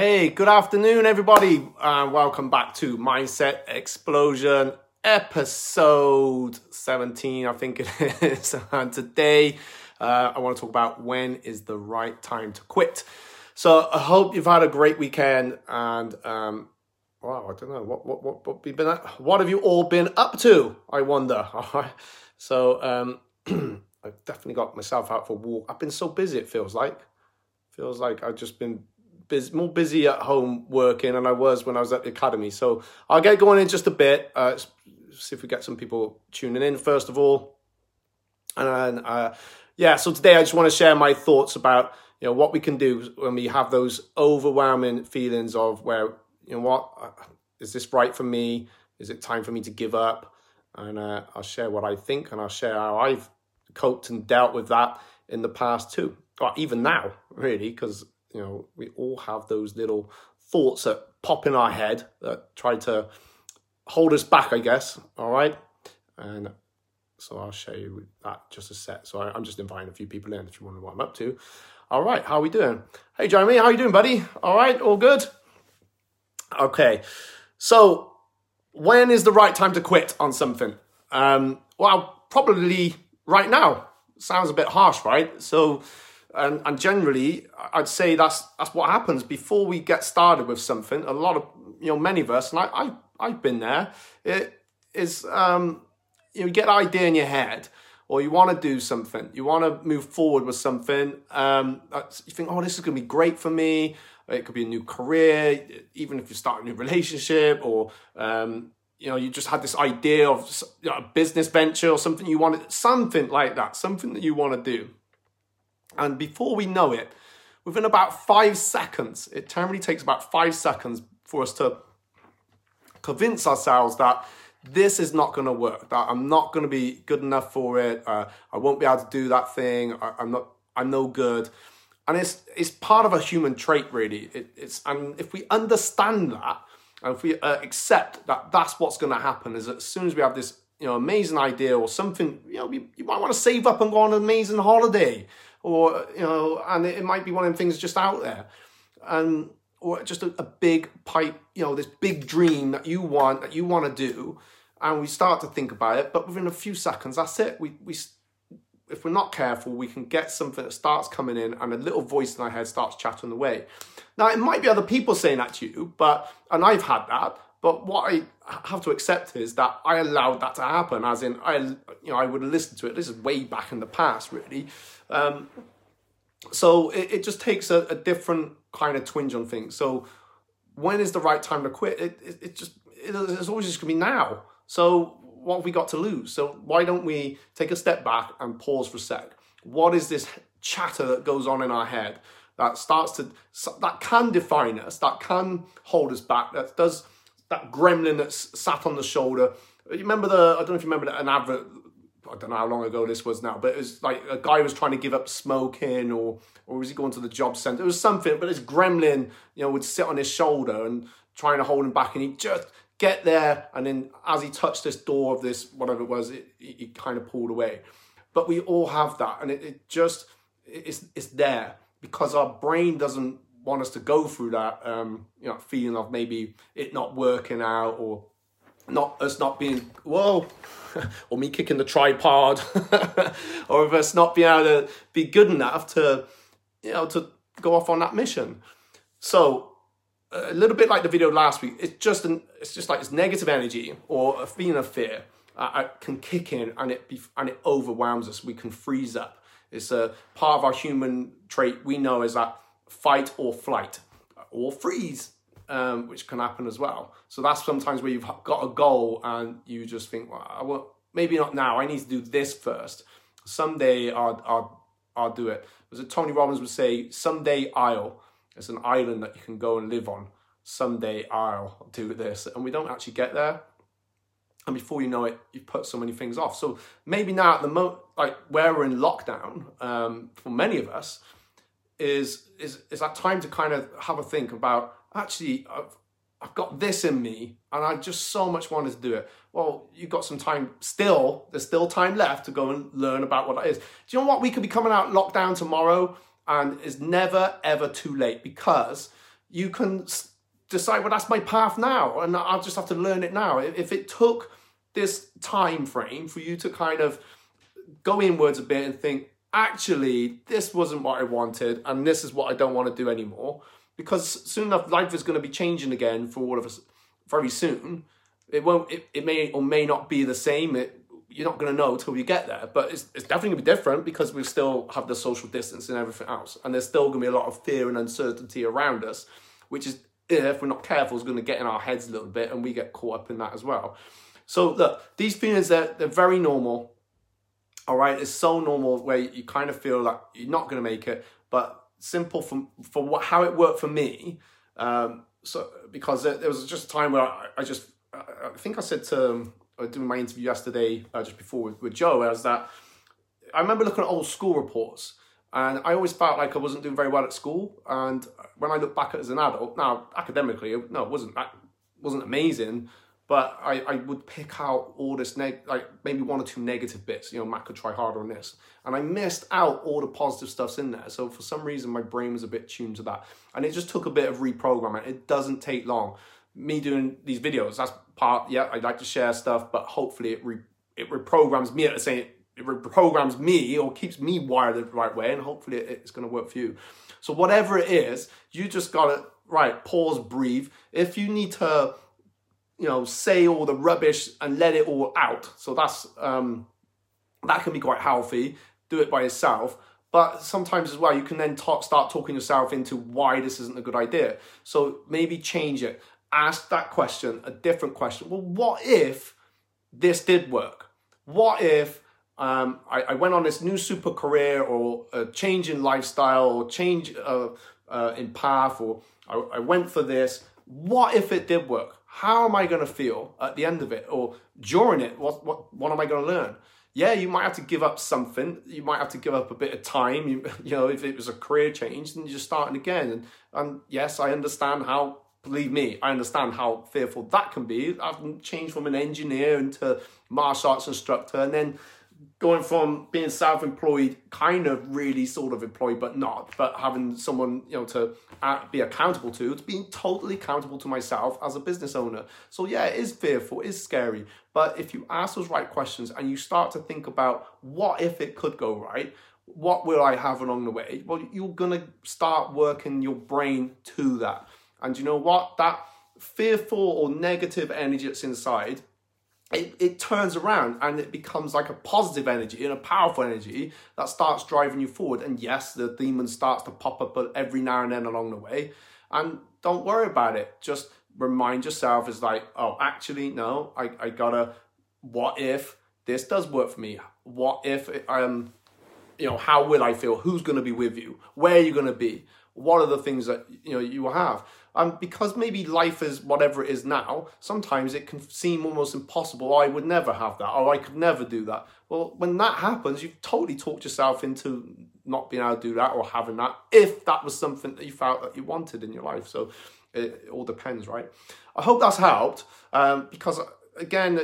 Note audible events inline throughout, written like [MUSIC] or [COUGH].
Hey, good afternoon, everybody, and welcome back to Mindset Explosion, episode 17, I think it is. [LAUGHS] And today, uh, I want to talk about when is the right time to quit. So, I hope you've had a great weekend, and um, wow, I don't know what what what what, been, what have you all been up to? I wonder. [LAUGHS] All right, so um, [CLEARS THROAT] I've definitely got myself out for a walk. I've been so busy. It feels like feels like I've just been busy, more busy at home working than I was when I was at the academy. So I'll get going in just a bit. Uh, see if we get some people tuning in first of all, and uh, yeah. So today I just want to share my thoughts about you know what we can do when we have those overwhelming feelings of where you know what uh, this right for me? Is it time for me to give up? And uh, I'll share what I think, and I'll share how I've coped and dealt with that in the past too, or even now, really, because you know we all have those little thoughts that pop in our head that try to hold us back, I guess. All right, and so I'll show you that just a set. So I, am just inviting a few people in if you wonder what I'm up to. All right, how are we doing? Hey, Jeremy, how are you doing, buddy? All right, all good. Okay, so when is the right time to quit on something? Um, well, probably right now. Sounds a bit harsh, right? So, and, and generally, I'd say that's that's what happens before we get started with something. A lot of you know, many of us, and I, I I've been there. It is um, you, know, you get an idea in your head, or you want to do something, you want to move forward with something. Um, you think, oh, this is going to be great for me. It could be a new career, even if you start a new relationship, or um, you know, you just had this idea of you know, a business venture or something you wanted, something like that, something that you want to do. And before we know it, within about five seconds, it generally takes about five seconds for us to convince ourselves that this is not going to work, that I'm not going to be good enough for it, uh, I won't be able to do that thing, I, am not, I'm no good. And it's, it's part of a human trait, really. It, it's, and if we understand that, and if we uh, accept that that's what's going to happen, is as soon as we have this you know amazing idea or something, you know, you, you might want to save up and go on an amazing holiday, or you know, and it, it might be one of them things just out there, and or just a, a big pipe, you know, this big dream that you want that you want to do, and we start to think about it, but within a few seconds, that's it. We we if we're not careful, we can get something that starts coming in and a little voice in our head starts chattering away. Now, it might be other people saying that to you, but, and I've had that, but what I have to accept is that I allowed that to happen, as in, I, you know, I would listen to it. This is way back in the past, really. Um, so it, it, just takes a, a, different kind of twinge on things. So when is the right time to quit? It, it, it just, it's always just gonna be now. So what have we got to lose? So why don't we take a step back and pause for a sec? What is this chatter that goes on in our head that starts to that can define us, that can hold us back, that does that gremlin that's sat on the shoulder. You remember the I don't know if you remember an advert. I don't know how long ago this was now, but it was like a guy was trying to give up smoking, or or was he going to the job centre? It was something, but this gremlin, you know, would sit on his shoulder and trying to hold him back, and he'd just get there, and then as he touched this door of this, whatever it was, it, he kind of pulled away. But we all have that, and it, it just, it's, it's there because our brain doesn't want us to go through that, um, you know, feeling of maybe it not working out or not us not being whoa [LAUGHS] or me kicking the tripod [LAUGHS] or of us not being able to be good enough to you know to go off on that mission so a little bit like the video last week. It's just an, it's just like this negative energy or a feeling of fear uh, can kick in and it be, and it overwhelms us. We can freeze up. It's a part of our human trait we know is that fight or flight or freeze, um, which can happen as well. So that's sometimes where you've got a goal and you just think, well, I will, maybe not now. I need to do this first. Someday I'll, I'll, I'll do it. As Tony Robbins would say, someday I'll. It's an island that you can go and live on. Someday I'll do this. And we don't actually get there. And before you know it, you've put so many things off. So maybe now at the moment, like where we're in lockdown, um, for many of us, is is is that time to kind of have a think about actually I've, I've got this in me and I just so much wanted to do it. Well, you've got some time still, there's still time left to go and learn about what that is. Do you know what? We could be coming out lockdown tomorrow and it's never ever too late because you can decide, well, that's my path now, and I'll just have to learn it now. If it took this time frame for you to kind of go inwards a bit and think, actually, this wasn't what I wanted, and this is what I don't want to do anymore, because soon enough, life is going to be changing again for all of us very soon. It won't, it, it may or may not be the same. It, you're not going to know till you get there, but it's, it's definitely going to be different because we still have the social distance and everything else. And there's still going to be a lot of fear and uncertainty around us, which is, if we're not careful, is going to get in our heads a little bit and we get caught up in that as well. So look, these feelings, they're, they're very normal. All right, it's so normal where you kind of feel like you're not going to make it, but simple for, for what, how it worked for me. Um, so because there, was just a time where I, I just, I think I said to, doing my interview yesterday, uh, just before with, with Joe, was that I remember looking at old school reports and I always felt like I wasn't doing very well at school. And when I look back at as an adult, now academically, no, it wasn't that wasn't amazing, but I, I would pick out all this neg like maybe one or two negative bits. You know, Matt could try harder on this, and I missed out all the positive stuffs in there. So for some reason, my brain was a bit tuned to that, and it just took a bit of reprogramming. It doesn't take long. Me doing these videos, that's part, yeah, I'd like to share stuff, but hopefully it, re, it reprograms me at the same, it reprograms me or keeps me wired the right way, and hopefully it's going to work for you. So whatever it is, you just got to, right, pause, breathe. If you need to, you know, say all the rubbish and let it all out, so that's, um, that can be quite healthy. Do it by yourself. But sometimes as well, you can then talk, start talking yourself into why this isn't a good idea. So maybe change it ask that question, a different question. Well, what if this did work? What if um, I, I, went on this new super career or a change in lifestyle or change uh, uh, in path or I, I went for this? What if it did work? How am I going to feel at the end of it or during it? What, what, what am I going to learn? yeah, you might have to give up something. You might have to give up a bit of time. You, [LAUGHS] you know, if it was a career change, then you're starting again. And, and yes, I understand how believe me, I understand how fearful that can be. I've changed from an engineer into martial arts instructor and then going from being self-employed, kind of really sort of employed, but not, but having someone, you know, to uh, be accountable to, to being totally accountable to myself as a business owner. So yeah, it is fearful, it is scary. But if you ask those right questions and you start to think about what if it could go right, what will I have along the way? Well, you're gonna start working your brain to that. And you know what? That fearful or negative energy that's inside, it, it turns around and it becomes like a positive energy and a powerful energy that starts driving you forward. And yes, the demon starts to pop up every now and then along the way. And don't worry about it. Just remind yourself is like, oh, actually, no, I, I gotta, what if this does work for me? What if, um, you know, how will I feel? Who's gonna be with you? Where are you gonna be? What are the things that, you know, you will have? And because maybe life is whatever it is now, sometimes it can seem almost impossible. I would never have that, or I could never do that. Well, when that happens, you've totally talked yourself into not being able to do that or having that if that was something that you felt that you wanted in your life. So it, it all depends, right? I hope that's helped um, because, again,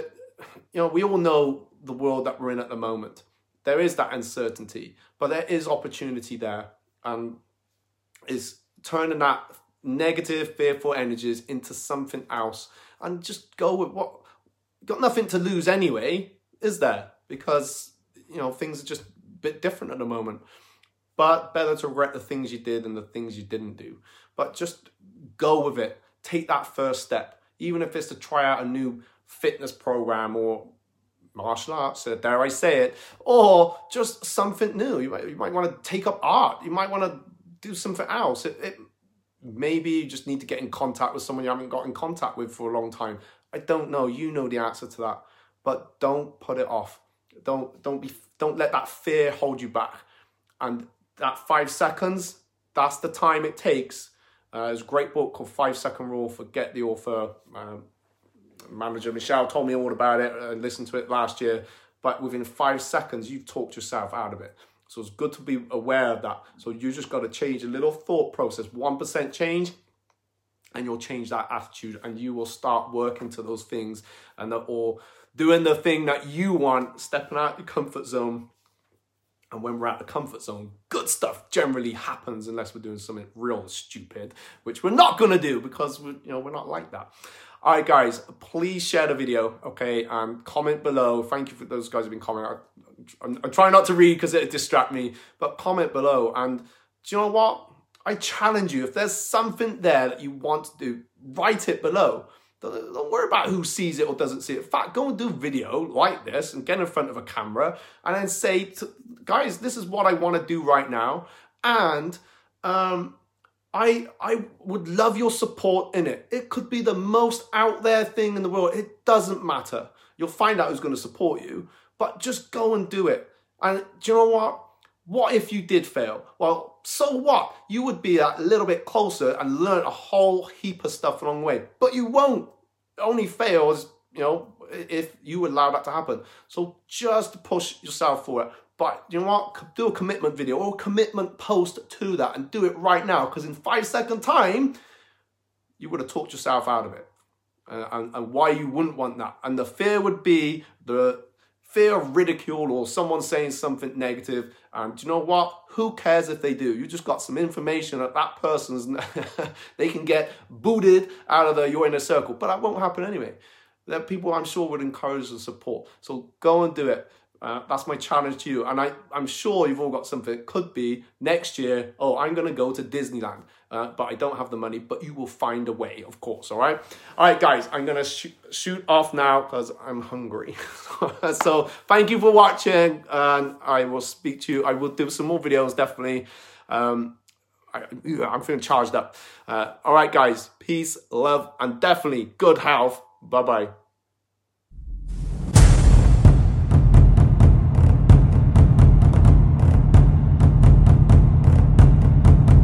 you know, we all know the world that we're in at the moment. There is that uncertainty, but there is opportunity there. And is turning that negative, fearful energies into something else and just go with what got nothing to lose anyway, is there? Because you know things are just a bit different at the moment. But better to regret the things you did than the things you didn't do. But just go with it. Take that first step, even if it's to try out a new fitness program or martial arts, dare I say it, or just something new. You might, you might want to take up art. You might want to do something else. It, it maybe you just need to get in contact with someone you haven't got in contact with for a long time. I don't know. You know the answer to that, but don't put it off. Don't don't be don't let that fear hold you back. And that five seconds, that's the time it takes. Uh, there's a great book called Five Second Rule. Forget the author. Um, manager Michelle told me all about it. and listened to it last year. But within five seconds, you've talked yourself out of it. So it's good to be aware of that. So you just got to change a little thought process, 1% change, and you'll change that attitude and you will start working to those things and the, or doing the thing that you want, stepping out your comfort zone And when we're out of the comfort zone, good stuff generally happens unless we're doing something real stupid, which we're not gonna do because we you know we're not like that. All right, guys, please share the video, okay, and comment below. Thank you for those guys who've been commenting. I'm, I'm trying not to read because it distract me, but comment below. And do you know what? I challenge you. If there's something there that you want to do, write it below. Don't, don't worry about who sees it or doesn't see it. In fact, go and do video like this and get in front of a camera and then say, guys, this is what I want to do right now. And um, I, I would love your support in it. It could be the most out there thing in the world. It doesn't matter. You'll find out who's going to support you, but just go and do it. And do you know what? What if you did fail? Well, so what? You would be a little bit closer and learn a whole heap of stuff along the way. But you won't. only fails, you know, if you allow that to happen. So just push yourself forward. But you know what? Do a commitment video or a commitment post to that and do it right now. Because in five second time, you would have talked yourself out of it. Uh, and, and why you wouldn't want that. And the fear would be the fear of ridicule or someone saying something negative. And you know what? Who cares if they do? You just got some information that that person's, [LAUGHS] they can get booted out of the your inner circle. But that won't happen anyway. That people I'm sure would encourage and support. So go and do it. Uh, that's my challenge to you. And I, I'm sure you've all got something. It could be next year, oh, I'm going to go to Disneyland, uh, but I don't have the money, but you will find a way, of course, all right? All right, guys, I'm going to sh shoot off now because I'm hungry. [LAUGHS] so thank you for watching, and I will speak to you. I will do some more videos, definitely. Um, I, am feeling charged up. Uh, all right, guys, peace, love, and definitely good health. Bye-bye.